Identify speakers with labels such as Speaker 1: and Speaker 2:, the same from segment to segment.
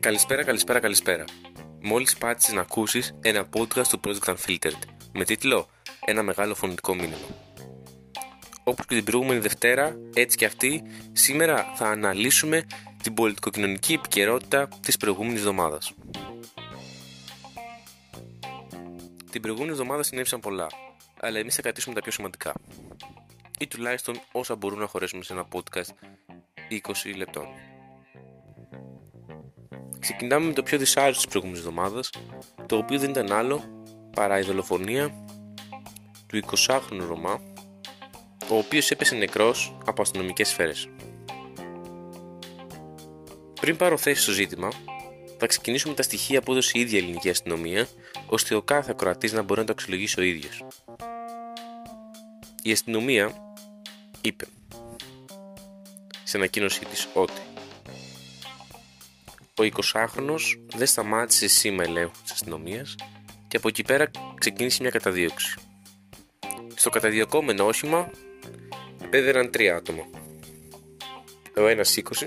Speaker 1: Καλησπέρα, καλησπέρα, καλησπέρα. Μόλις πάτησες να ακούσεις ένα podcast του Project Unfiltered με τίτλο «Ένα μεγάλο φωνητικό μήνυμα». Όπως και την προηγούμενη Δευτέρα, έτσι και αυτή, σήμερα θα αναλύσουμε την πολιτικοκοινωνική επικαιρότητα της προηγούμενης εβδομάδας. Την προηγούμενη εβδομάδα συνέβησαν πολλά, αλλά εμείς θα κρατήσουμε τα πιο σημαντικά. Ή τουλάχιστον όσα μπορούν να χωρέσουμε σε ένα podcast 20 λεπτών. Ξεκινάμε με το πιο δυσάρεστο της προηγούμενης εβδομάδας, το οποίο δεν ήταν άλλο παρά η δολοφονία του 20χρονου Ρωμά, ο οποίος έπεσε νεκρός από αστυνομικές σφαίρες. Πριν πάρω θέση στο ζήτημα, θα ξεκινήσουμε τα στοιχεία που έδωσε η ίδια ελληνική αστυνομία, ώστε ο κάθε ακροατής να μπορεί να το αξιολογήσει ο ίδιος. Η αστυνομία είπε σε ανακοίνωσή της ότι ο 20χρονος δεν σταμάτησε σήμα ελέγχου της αστυνομίας και από εκεί πέρα ξεκίνησε μια καταδίωξη. Στο καταδιωκόμενο όχημα πέδεραν τρία άτομα. Ο ένας 20,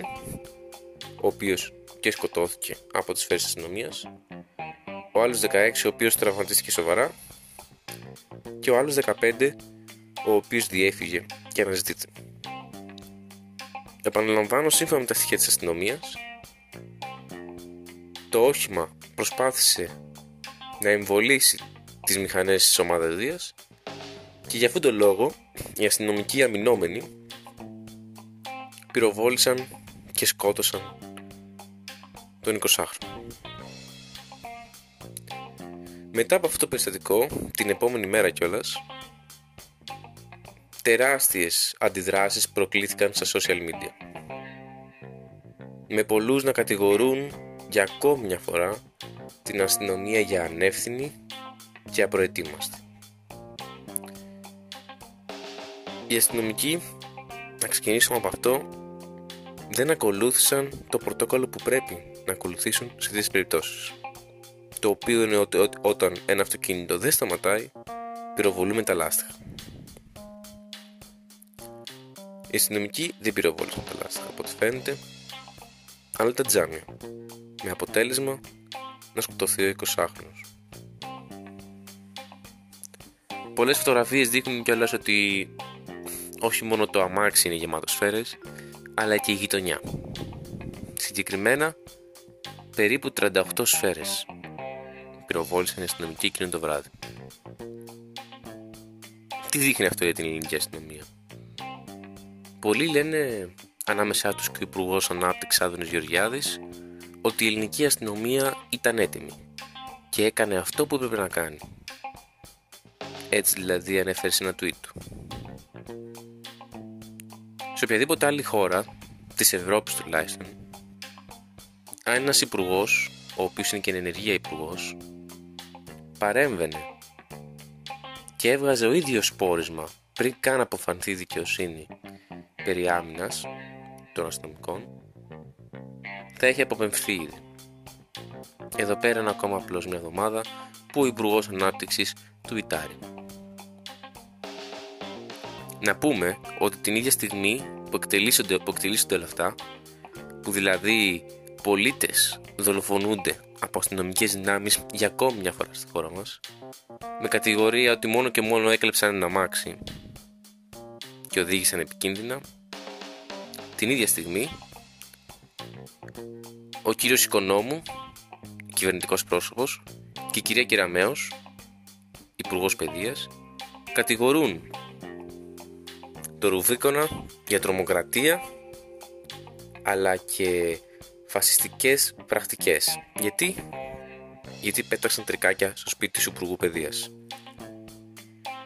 Speaker 1: ο οποίος και σκοτώθηκε από τις φέρες της αστυνομίας, ο άλλος 16 ο οποίος τραυματίστηκε σοβαρά και ο άλλος 15 ο οποίος διέφυγε και αναζητείται. Επαναλαμβάνω σύμφωνα με τα στοιχεία της αστυνομίας το όχημα προσπάθησε να εμβολήσει τις μηχανές της ομάδας Δίας και για αυτόν τον λόγο οι αστυνομικοί αμυνόμενοι πυροβόλησαν και σκότωσαν τον 20χρονο. Μετά από αυτό το περιστατικό, την επόμενη μέρα κιόλας, τεράστιες αντιδράσεις προκλήθηκαν στα social media. Με πολλούς να κατηγορούν για ακόμη μια φορά την αστυνομία για ανεύθυνη και απροετοίμαστη. Οι αστυνομικοί, να ξεκινήσουμε από αυτό, δεν ακολούθησαν το πρωτόκολλο που πρέπει να ακολουθήσουν σε τέτοιες περιπτώσεις. Το οποίο είναι ότι όταν ένα αυτοκίνητο δεν σταματάει, πυροβολούμε τα λάστιχα. Οι αστυνομικοί δεν πυροβόλησαν τα λάστιχα από ό,τι φαίνεται, αλλά τα τζάμια με αποτέλεσμα να σκοτωθεί ο 20χρονος. Πολλές φωτογραφίες δείχνουν κιόλας ότι όχι μόνο το αμάξι είναι γεμάτο σφαίρες, αλλά και η γειτονιά. Συγκεκριμένα, περίπου 38 σφαίρες πυροβόλησαν οι αστυνομικοί εκείνο το βράδυ. Τι δείχνει αυτό για την ελληνική αστυνομία; Πολλοί λένε ανάμεσά τους και ο Υπουργός Ανάπτυξης Άδωνης Γεωργιάδης ότι η ελληνική αστυνομία ήταν έτοιμη και έκανε αυτό που έπρεπε να κάνει. Έτσι δηλαδή ανέφερε σε ένα tweet του. Σε οποιαδήποτε άλλη χώρα, της Ευρώπης τουλάχιστον, αν ένας υπουργός, ο οποίος είναι και ενεργεία υπουργός, παρέμβαινε και έβγαζε ο ίδιος πόρισμα πριν καν αποφανθεί η δικαιοσύνη περί άμυνας των αστυνομικών, θα έχει αποπεμφθεί ήδη. Εδώ πέρα είναι ακόμα απλώς μια εβδομάδα που ο Υπουργός Ανάπτυξης του Ιτάρι. Να πούμε ότι την ίδια στιγμή που εκτελήσονται, που εκτελήσονται όλα αυτά, που δηλαδή πολίτες δολοφονούνται από αστυνομικές δυνάμεις για ακόμη μια φορά στη χώρα μας, με κατηγορία ότι μόνο και μόνο έκλεψαν ένα μάξι και οδήγησαν επικίνδυνα, την ίδια στιγμή ο κύριος Οικονόμου, κυβερνητικός πρόσωπος και η κυρία Κεραμέως, υπουργός παιδείας, κατηγορούν το Ρουβίκονα για τρομοκρατία αλλά και φασιστικές πρακτικές. Γιατί; Γιατί πέταξαν τρικάκια στο σπίτι του Υπουργού Παιδείας.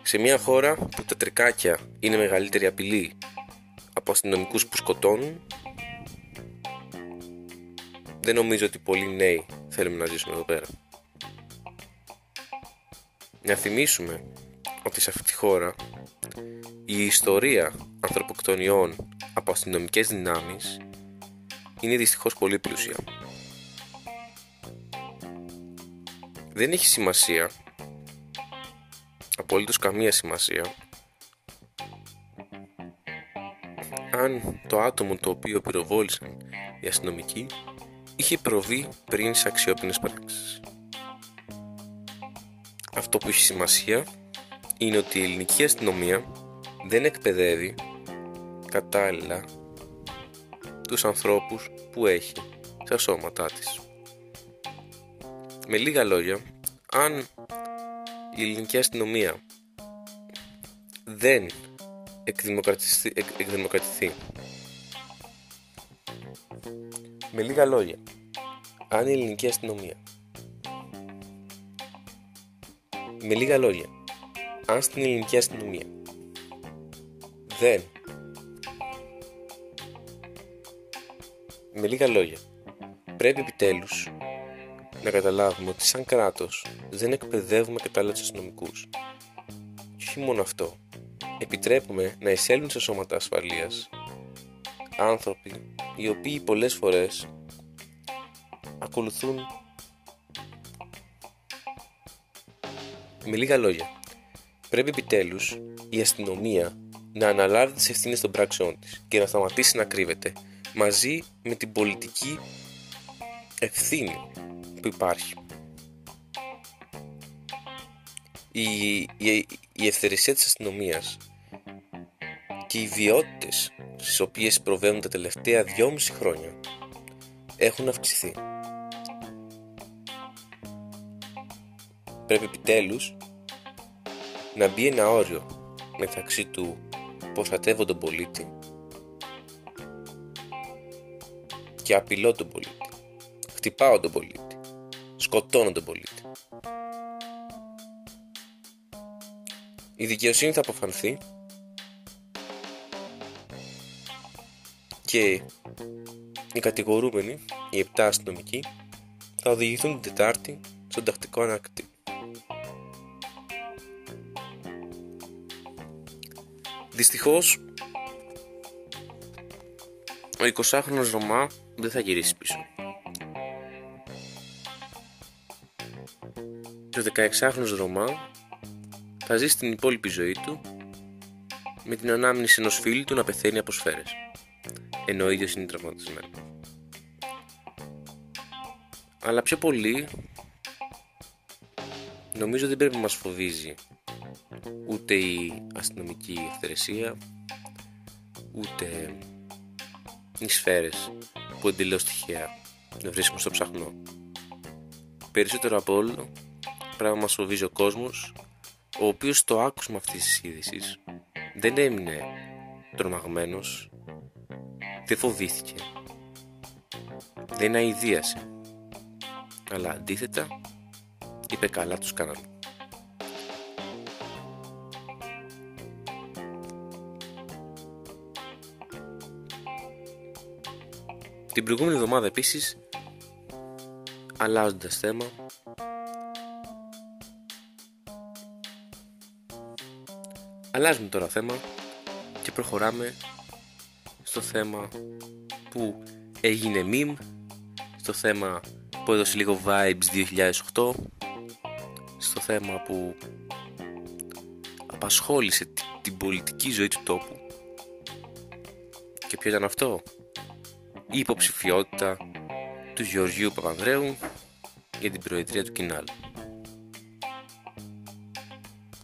Speaker 1: Σε μια χώρα που τα τρικάκια είναι μεγαλύτερη απειλή από αστυνομικούς που σκοτώνουν δεν νομίζω ότι πολλοί νέοι θέλουμε να ζήσουμε εδώ πέρα. Να θυμίσουμε ότι σε αυτή τη χώρα η ιστορία ανθρωποκτονιών από αστυνομικές δυνάμεις είναι δυστυχώς πολύ πλούσια. Δεν έχει σημασία απολύτως καμία σημασία αν το άτομο το οποίο πυροβόλησαν οι αστυνομικοί είχε προβεί πριν σε αξιόπινες πράξεις. Αυτό που έχει σημασία είναι ότι η ελληνική αστυνομία δεν εκπαιδεύει κατάλληλα τους ανθρώπους που έχει στα σώματά της. Με λίγα λόγια, αν η ελληνική αστυνομία δεν εκδημοκρατηθεί, εκδημοκρατηθεί. Με λίγα λόγια, αν η ελληνική αστυνομία με λίγα λόγια, αν στην ελληνική αστυνομία δεν με λίγα λόγια πρέπει επιτέλους να καταλάβουμε ότι σαν κράτος δεν εκπαιδεύουμε κατάλληλα τους αστυνομικούς. Και όχι μόνο αυτό. Επιτρέπουμε να εισέλθουν σε σώματα ασφαλείας άνθρωποι οι οποίοι πολλές φορές ακολουθούν με λίγα λόγια πρέπει επιτέλους η αστυνομία να αναλάβει τις ευθύνες των πράξεών της και να σταματήσει να κρύβεται μαζί με την πολιτική ευθύνη που υπάρχει. Η, η, η ευθερεσία της αστυνομίας και οι βιότητες στις οποίες προβαίνουν τα τελευταία δυόμιση χρόνια έχουν αυξηθεί. Πρέπει επιτέλους να μπει ένα όριο μεταξύ του προστατεύω τον πολίτη και απειλώ τον πολίτη. Χτυπάω τον πολίτη. Σκοτώνω τον πολίτη. Η δικαιοσύνη θα αποφανθεί και οι κατηγορούμενοι, οι επτά αστυνομικοί, θα οδηγηθούν την Τετάρτη στον τακτικό ανακτή. Δυστυχώς, ο 20χρονος Ρωμά δεν θα γυρίσει πίσω. Ο 16χρονος Ρωμά θα ζήσει την υπόλοιπη ζωή του με την ανάμνηση ενός φίλου του να πεθαίνει από σφαίρες ενώ ο ίδιος είναι τραυματισμένος. Αλλά πιο πολύ νομίζω δεν πρέπει να μας φοβίζει ούτε η αστυνομική ευθερεσία ούτε οι σφαίρες που εντελώς τυχαία βρίσκουμε στο ψαχνό. Περισσότερο από όλο πράγμα μας φοβίζει ο κόσμος ο οποίος στο άκουσμα αυτής της είδησης. Δεν έμεινε τρομαγμένος δεν φοβήθηκε. Δεν αηδίασε. Αλλά αντίθετα είπε καλά τους κάναμε Την προηγούμενη εβδομάδα επίσης αλλάζοντας θέμα αλλάζουμε τώρα θέμα και προχωράμε στο θέμα που έγινε meme στο θέμα που έδωσε λίγο vibes 2008 στο θέμα που απασχόλησε την πολιτική ζωή του τόπου και ποιο ήταν αυτό; Η υποψηφιότητα του Γεωργίου Παπανδρέου για την προεδρία του Κινάλ.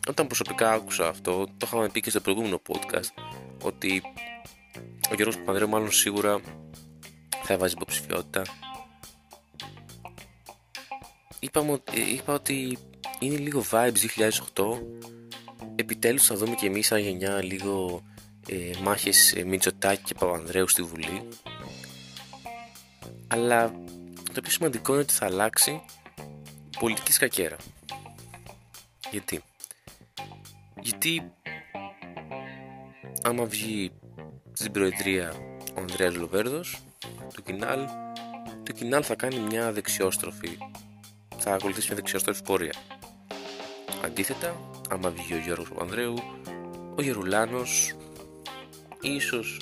Speaker 1: Όταν προσωπικά άκουσα αυτό, το είχαμε πει και στο προηγούμενο podcast, ότι ο Γιώργος Παπανδρέου μάλλον σίγουρα θα βάζει υποψηφιότητα. Είπαμε, είπα ότι είναι λίγο vibes 2008, επιτέλους θα δούμε και εμείς σαν γενιά λίγο ε, μάχες ε, Μητσοτάκη και Παπανδρέου στη Βουλή αλλά το πιο σημαντικό είναι ότι θα αλλάξει πολιτική σκακέρα. Γιατί; Γιατί άμα βγει στην προεδρία ο Ανδρέας Λοβέρδος του Κινάλ το Κινάλ θα κάνει μια δεξιόστροφη θα ακολουθήσει μια δεξιόστροφη πορεία αντίθετα άμα βγει ο Γιώργος Ανδρέου ο Γερουλάνος ίσως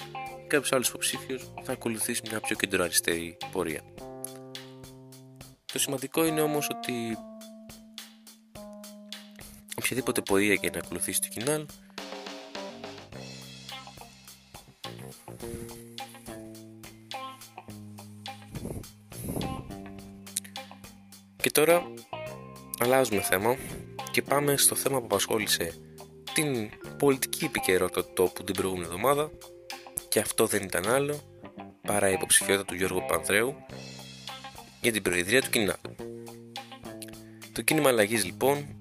Speaker 1: κάποιος άλλος υποψήφιος θα ακολουθήσει μια πιο κεντροαριστερή πορεία. Το σημαντικό είναι όμως ότι οποιαδήποτε πορεία και να ακολουθήσει το κοινάλ Και τώρα αλλάζουμε θέμα και πάμε στο θέμα που απασχόλησε την πολιτική επικαιρότητα του τόπου την προηγούμενη εβδομάδα και αυτό δεν ήταν άλλο παρά η υποψηφιότητα του Γιώργου Πανδρέου για την προεδρία του κοινά. Το κίνημα αλλαγής λοιπόν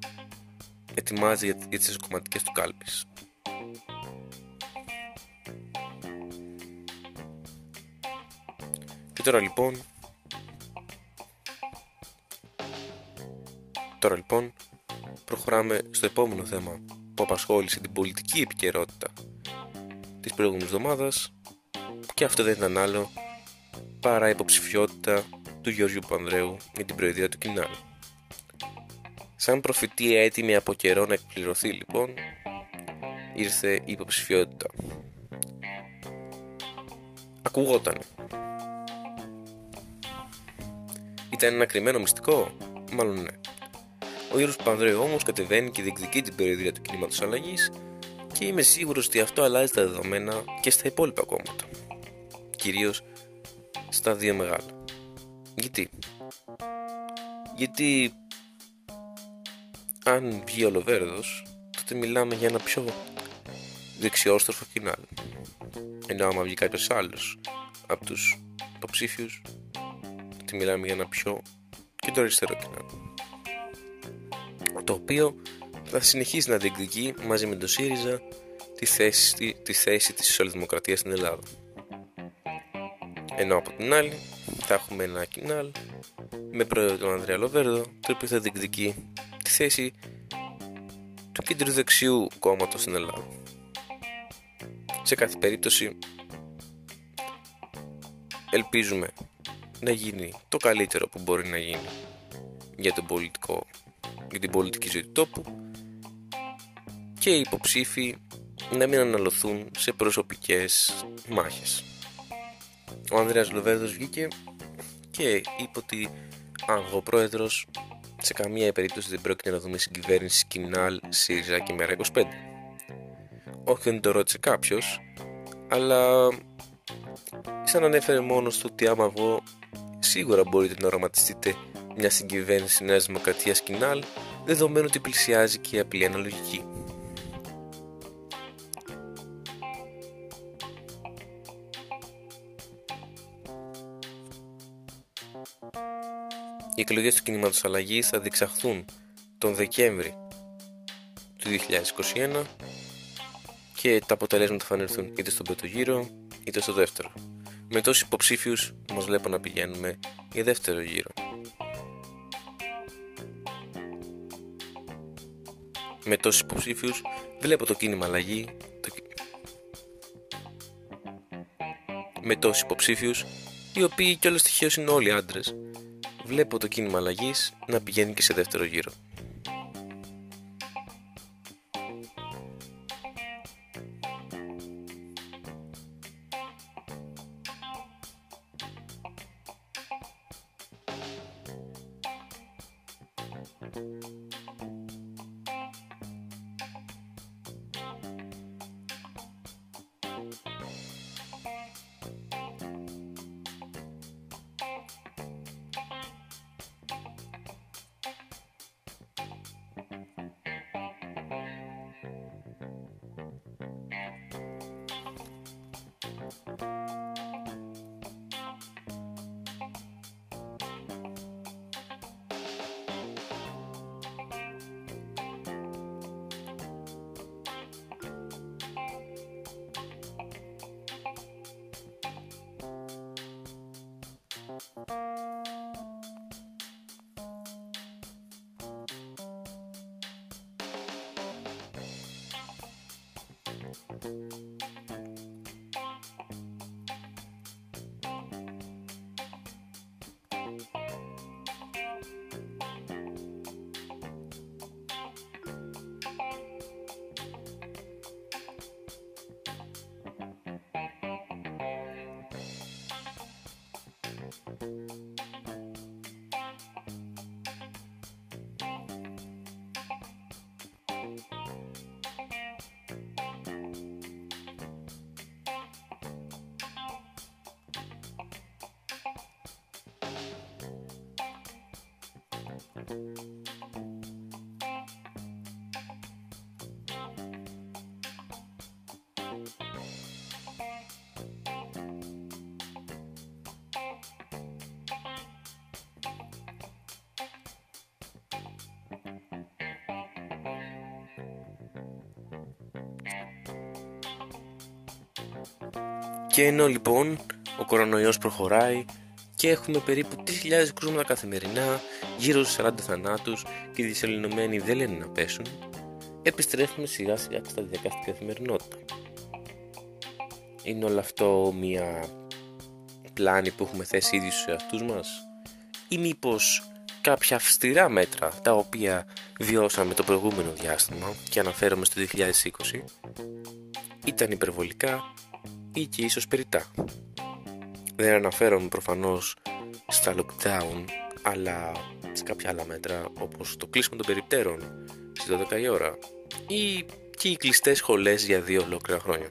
Speaker 1: ετοιμάζει για, για τις κομματικές του κάλπης. Και τώρα λοιπόν Τώρα λοιπόν προχωράμε στο επόμενο θέμα που απασχόλησε την πολιτική επικαιρότητα της προηγούμενης εβδομάδας και αυτό δεν ήταν άλλο παρά η υποψηφιότητα του Γιώργου Πανδρέου για την προεδρία του Κινάλ. Σαν προφητεία έτοιμη από καιρό να εκπληρωθεί λοιπόν ήρθε η υποψηφιότητα. Ακουγόταν. Ήταν ένα κρυμμένο μυστικό, μάλλον ναι. Ο Γιώργος Πανδρέου όμως κατεβαίνει και διεκδικεί την περιοδία του κινήματος αλλαγής και είμαι σίγουρος ότι αυτό αλλάζει τα δεδομένα και στα υπόλοιπα κόμματα. Κυρίως στα δύο μεγάλα. Γιατί; Γιατί αν βγει ο Λοβέρδος, τότε μιλάμε για ένα πιο δεξιόστροφο κοινάλ. Ενώ άμα βγει κάποιος άλλος από τους υποψήφιους, τότε μιλάμε για ένα πιο κεντροαριστερό κοινάλ το οποίο θα συνεχίσει να διεκδικεί μαζί με το ΣΥΡΙΖΑ τη θέση, τη θέση της σοσιαλδημοκρατίας στην Ελλάδα. Ενώ από την άλλη θα έχουμε ένα κοινάλ με πρόεδρο τον Ανδρέα Λοβέρδο το οποίο θα διεκδικεί τη θέση του κέντρου δεξιού κόμματος στην Ελλάδα. Σε κάθε περίπτωση ελπίζουμε να γίνει το καλύτερο που μπορεί να γίνει για τον πολιτικό για την πολιτική ζωή του τόπου και οι υποψήφοι να μην αναλωθούν σε προσωπικές μάχες. Ο Ανδρέας Λοβέρδος βγήκε και είπε ότι αν ο πρόεδρος σε καμία περίπτωση δεν πρόκειται να δούμε συγκυβέρνηση Κινάλ, ΣΥΡΙΖΑ και Μέρα 25. Όχι δεν το ρώτησε κάποιος, αλλά σαν ανέφερε μόνος του ότι άμα εγώ σίγουρα μπορείτε να οραματιστείτε μια συγκυβέρνηση Νέας Δημοκρατίας Κινάλ, δεδομένου ότι πλησιάζει και η απλή αναλογική. Οι εκλογές του κινήματος αλλαγής θα διεξαχθούν τον Δεκέμβρη του 2021 και τα αποτελέσματα θα ανερθούν είτε στον πρώτο γύρο είτε στο δεύτερο. Με τόσους υποψήφιους μας βλέπω να πηγαίνουμε για δεύτερο γύρο. με τόσους υποψήφιους βλέπω το κίνημα αλλαγή το... με τόσους υποψήφιους οι οποίοι κιόλας τυχαίως είναι όλοι άντρες βλέπω το κίνημα αλλαγής να πηγαίνει και σε δεύτερο γύρο Και ενώ λοιπόν ο κορονοϊός προχωράει και έχουμε περίπου 3.000 κρούσματα καθημερινά, γύρω στους 40 θανάτους και οι δυσελληνωμένοι δεν λένε να πέσουν, επιστρέφουμε σιγά σιγά στα διακά στην καθημερινότητα. Είναι όλο αυτό μια πλάνη που έχουμε θέσει ήδη στους εαυτούς μας; Ή μήπως κάποια αυστηρά μέτρα τα οποία βιώσαμε το προηγούμενο διάστημα και αναφέρομαι στο 2020 ήταν υπερβολικά ή και ίσως περιτά; Δεν αναφέρομαι προφανώς στα lockdown, αλλά σε κάποια άλλα μέτρα όπως το κλείσιμο των περιπτέρων στις 12 η ώρα ή και οι κλειστές σχολές για δύο ολόκληρα χρόνια.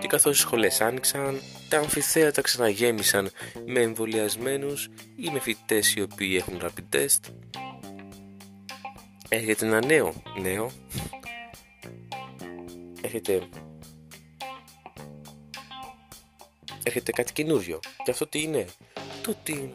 Speaker 1: Και καθώς οι σχολές άνοιξαν, τα αμφιθέατα ξαναγέμισαν με εμβολιασμένους ή με φοιτητές οι οποίοι έχουν rapid test. Έχετε ένα νέο νέο. Έχετε έρχεται κάτι καινούριο. Και αυτό τι είναι; Το ότι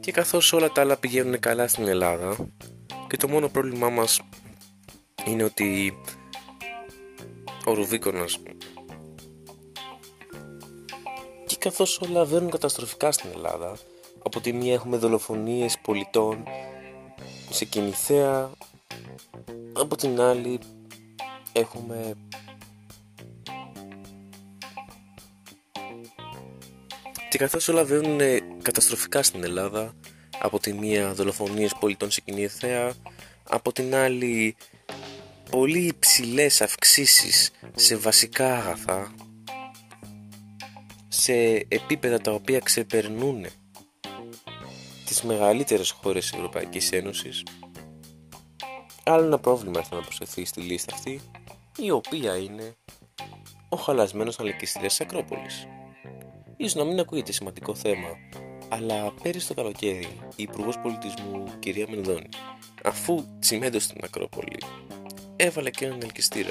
Speaker 1: Και καθώς όλα τα άλλα πηγαίνουν καλά στην Ελλάδα και το μόνο πρόβλημά μας είναι ότι ο Ρουβίκονας και καθώς όλα βαίνουν καταστροφικά στην Ελλάδα από τη μία έχουμε δολοφονίες πολιτών σε κινηθέα από την άλλη έχουμε και καθώς όλα βαίνουν καταστροφικά στην Ελλάδα από τη μία δολοφονίες πολιτών σε κοινή από την άλλη πολύ υψηλές αυξήσεις σε βασικά αγαθά σε επίπεδα τα οποία ξεπερνούν τις μεγαλύτερες χώρες της Ευρωπαϊκής Ένωσης άλλο ένα πρόβλημα έρθει να προσθεθεί στη λίστα αυτή η οποία είναι ο χαλασμένος αλεκιστήρας της Ακρόπολης ίσως να μην ακούγεται σημαντικό θέμα αλλά πέρυσι το καλοκαίρι η Υπουργός Πολιτισμού κυρία Μενδώνη, αφού τσιμέντωσε στην Ακρόπολη, έβαλε και έναν ελκυστήρα,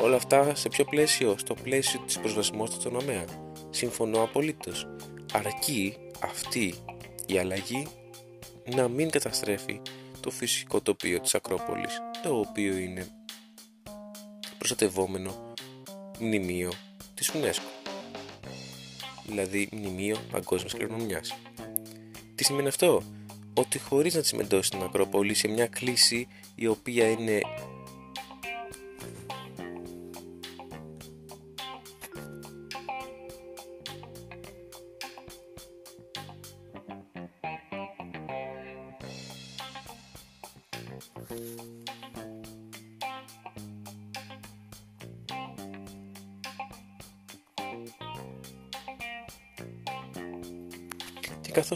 Speaker 1: ο Όλα αυτά σε ποιο πλαίσιο, στο πλαίσιο της προσβασιμότητας του νομέα. Συμφωνώ απολύτως. Αρκεί αυτή η αλλαγή να μην καταστρέφει το φυσικό τοπίο της Ακρόπολης, το οποίο είναι προστατευόμενο μνημείο της UNESCO. Δηλαδή μνημείο παγκόσμιας κληρονομιάς. Τι σημαίνει αυτό; Ότι χωρίς να τη συμμετώσει την Ακρόπολη σε μια κλίση η οποία είναι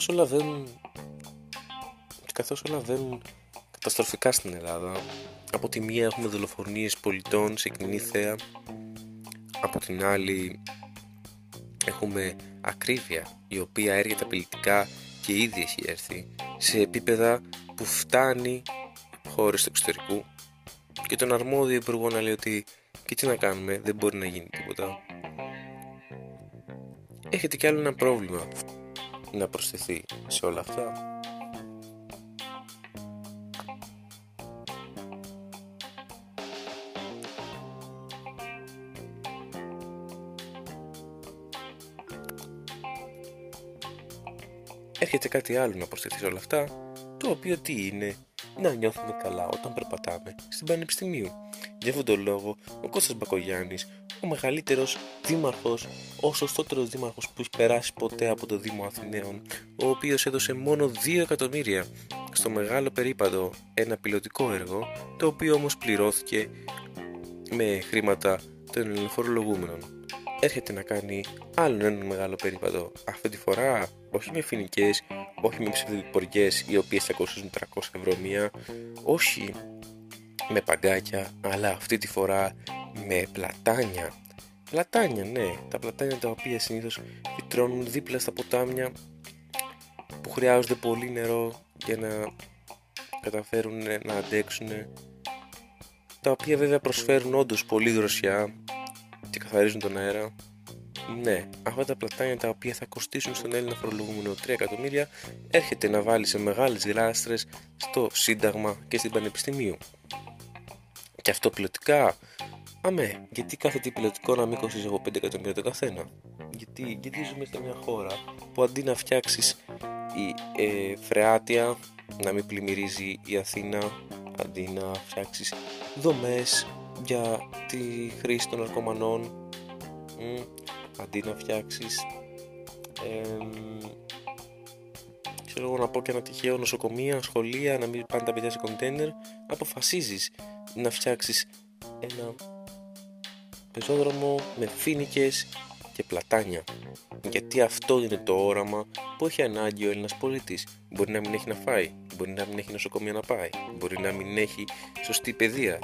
Speaker 1: καθώς όλα δεν... Και καθώς όλα δεν καταστροφικά στην Ελλάδα, από τη μία έχουμε δολοφονίες πολιτών σε κοινή θέα, από την άλλη έχουμε ακρίβεια η οποία έρχεται απειλητικά και ήδη έχει έρθει σε επίπεδα που φτάνει χώρες του εξωτερικού και τον αρμόδιο υπουργό να λέει ότι και τι να κάνουμε δεν μπορεί να γίνει τίποτα έχετε κι άλλο ένα πρόβλημα να προσθεθεί σε όλα αυτά έρχεται κάτι άλλο να προσθεθεί σε όλα αυτά, το οποίο τι είναι, να νιώθουμε καλά όταν περπατάμε στην Πανεπιστημίου. Για αυτόν τον λόγο, ο Κώστας Μπακογιάννης, ο μεγαλύτερος δήμαρχος, ο σωστότερος δήμαρχος που έχει περάσει ποτέ από το Δήμο Αθηναίων, ο οποίος έδωσε μόνο 2 εκατομμύρια στο μεγάλο περίπατο ένα πιλωτικό έργο, το οποίο όμως πληρώθηκε με χρήματα των ελληνοφορολογούμενων έρχεται να κάνει άλλον ένα μεγάλο περίπατο. Αυτή τη φορά όχι με φοινικές, όχι με ψευδιποριέ οι οποίες θα κοστίζουν 300 ευρώ μία, όχι με παγκάκια, αλλά αυτή τη φορά με πλατάνια. Πλατάνια, ναι, τα πλατάνια τα οποία συνήθως φυτρώνουν δίπλα στα ποτάμια που χρειάζονται πολύ νερό για να καταφέρουν να αντέξουν τα οποία βέβαια προσφέρουν όντως πολύ δροσιά και καθαρίζουν τον αέρα. Ναι, αυτά τα πλατάνια τα οποία θα κοστίσουν στον Έλληνα φορολογούμενο 3 εκατομμύρια έρχεται να βάλει σε μεγάλες γλάστρες στο Σύνταγμα και στην Πανεπιστημίου. Και αυτό πιλωτικά, αμέ, γιατί κάθε τι πιλωτικό να μην κοστίζει από 5 εκατομμύρια το καθένα; Γιατί, γιατί ζούμε σε μια χώρα που αντί να φτιάξεις η ε, φρεάτια, να μην πλημμυρίζει η Αθήνα, αντί να φτιάξεις δομές για τη χρήση των ναρκωμανών αντί να φτιάξεις ε, ξέρω εγώ να πω και ένα τυχαίο νοσοκομεία, σχολεία, να μην πάνε τα παιδιά σε κοντέινερ αποφασίζεις να φτιάξεις ένα πεζόδρομο με φίνικες και πλατάνια. Γιατί αυτό είναι το όραμα που έχει ανάγκη ο Έλληνας πολίτης. Μπορεί να μην έχει να φάει, μπορεί να μην έχει νοσοκομεία να πάει μπορεί να μην έχει σωστή παιδεία.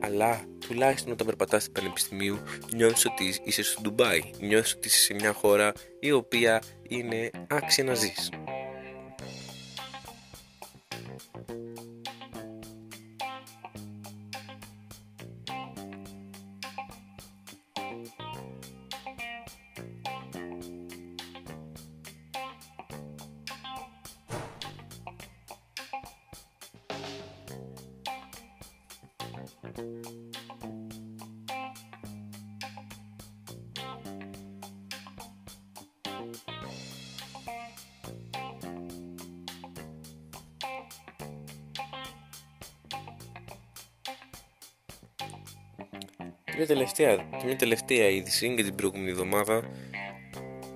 Speaker 1: Αλλά τουλάχιστον όταν περπατάς στην Πανεπιστημίου νιώθεις ότι είσαι στο Ντουμπάι, νιώθεις ότι είσαι σε μια χώρα η οποία είναι άξια να ζεις. Μια τελευταία, και μια τελευταία είδηση για την προηγούμενη εβδομάδα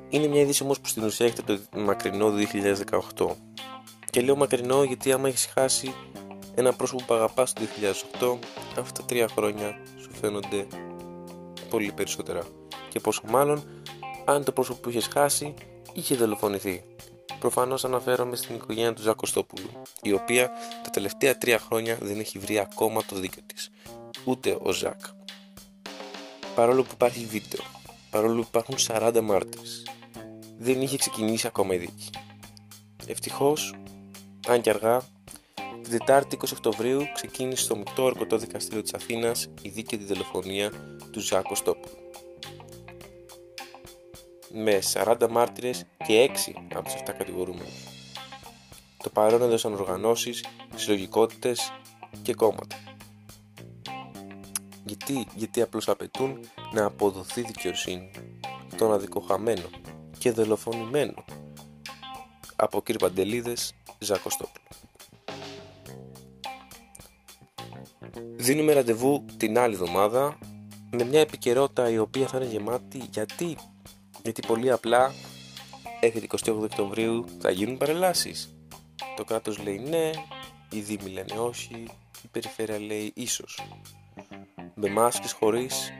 Speaker 1: είναι μια είδηση όμως που στην ουσία έχετε το μακρινό 2018. Και λέω μακρινό γιατί άμα έχεις χάσει ένα πρόσωπο που αγαπάς το 2008, αυτά τα τρία χρόνια σου φαίνονται πολύ περισσότερα. Και πόσο μάλλον αν το πρόσωπο που είχες χάσει είχε δολοφονηθεί. Προφανώς αναφέρομαι στην οικογένεια του Ζακοστόπουλου, η οποία τα τελευταία τρία χρόνια δεν έχει βρει ακόμα το δίκιο της. Ούτε ο Ζακ παρόλο που υπάρχει βίντεο, παρόλο που υπάρχουν 40 μάρτυρες, δεν είχε ξεκινήσει ακόμα η δίκη. Ευτυχώς, αν και αργά, την Τετάρτη 20 Οκτωβρίου ξεκίνησε στο Μεικτό Ορκωτό Δικαστήριο της Αθήνας η δίκη για τη δολοφονία του του Ζάκο Στόπουλου. Με 40 μάρτυρες και 6 από τους 7 κατηγορούμενους. Το παρόν έδωσαν οργανώσεις, συλλογικότητες και κόμματα. Γιατί, γιατί απλώς απαιτούν να αποδοθεί δικαιοσύνη στον αδικοχαμένο και δολοφονημένο από κύριε Παντελίδες Ζακοστόπουλο. Δίνουμε ραντεβού την άλλη εβδομάδα με μια επικαιρότητα η οποία θα είναι γεμάτη γιατί, γιατί πολύ απλά έχει 28 Οκτωβρίου θα γίνουν παρελάσεις. Το κράτος λέει ναι, οι δήμοι λένε όχι, η περιφέρεια λέει ίσως. Με μάσκες χωρίς,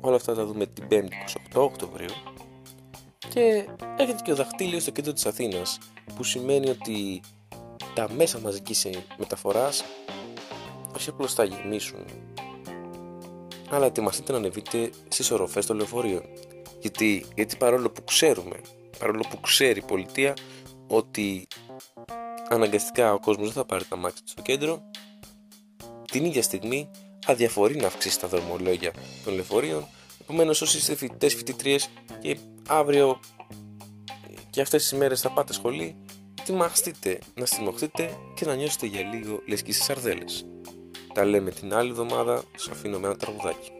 Speaker 1: όλα αυτά θα δούμε την 5η 28 Οκτωβρίου. Και έχετε και ο δαχτύλιος στο κέντρο της Αθήνας που σημαίνει ότι τα μέσα μαζικής μεταφοράς όχι απλώς θα γεμίσουν αλλά ετοιμαστείτε να ανεβείτε στις οροφές των λεωφορείων. Γιατί, γιατί παρόλο που ξέρουμε παρόλο που ξέρει η πολιτεία ότι αναγκαστικά ο κόσμος δεν θα πάρει τα μάτια του στο κέντρο την ίδια στιγμή αδιαφορεί να αυξήσει τα δρομολόγια των λεωφορείων επομένως όσοι είστε φοιτητές, φοιτητρίες και αύριο και αυτές τις μέρες θα πάτε σχολή ετοιμαστείτε να στιμωχτείτε και να νιώσετε για λίγο λες και σαρδέλες. Τα λέμε την άλλη εβδομάδα, σας αφήνω με ένα τραγουδάκι.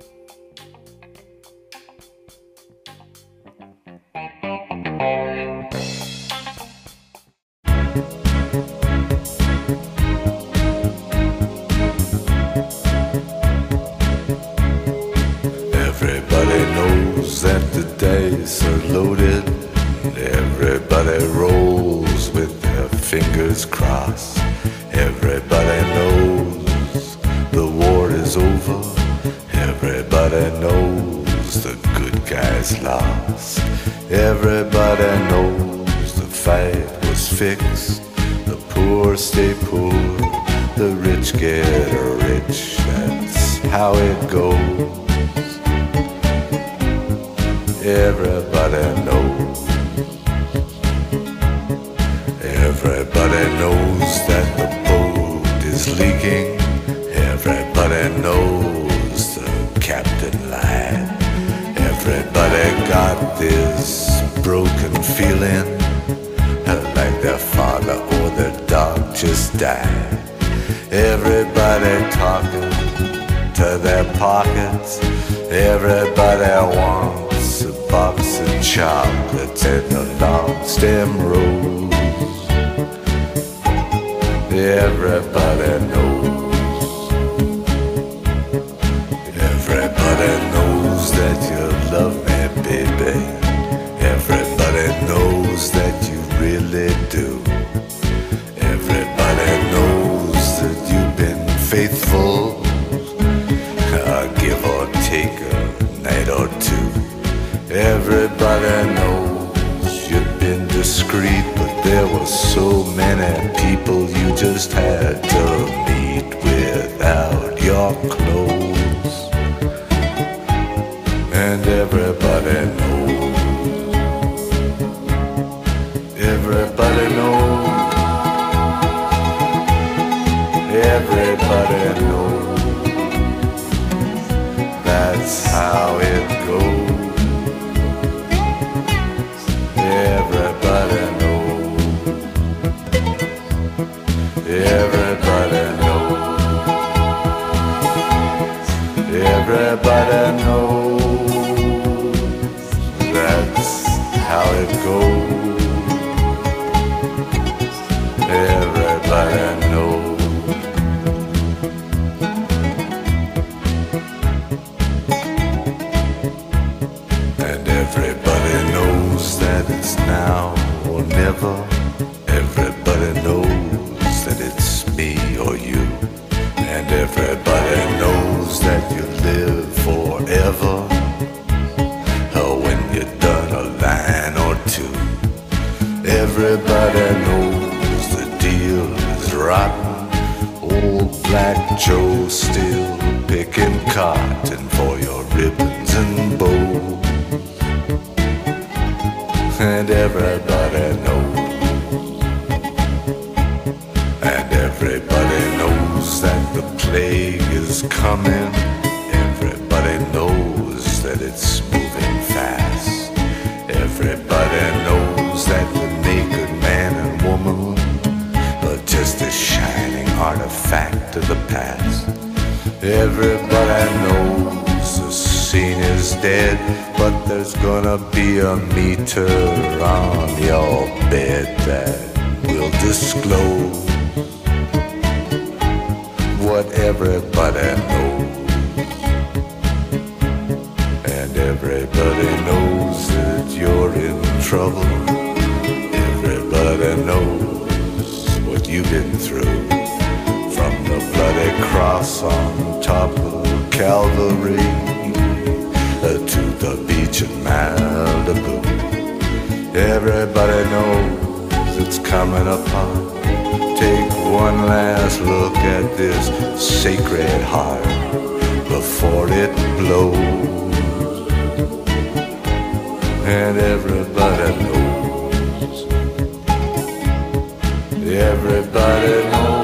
Speaker 2: Everybody knows the fight was fixed. The poor stay poor, the rich get rich. That's how it goes. Everybody knows. Everybody knows that the boat is leaking. Everybody knows the captain lied. Everybody got this broken feeling like their father or their dog just died. Everybody talking to their pockets. Everybody wants a box of chocolates and a long stem rose. Everybody knows. Knows that you really do. Everybody knows that you've been faithful. Uh, give or take a night or two. Everybody knows you've been discreet, but there were so many the past. Everybody knows the scene is dead, but there's gonna be a meter on your bed that will disclose what everybody knows. Cross on top of Calvary uh, to the beach in Malibu. Everybody knows it's coming upon. Take one last look at this sacred heart before it blows. And everybody knows. Everybody knows.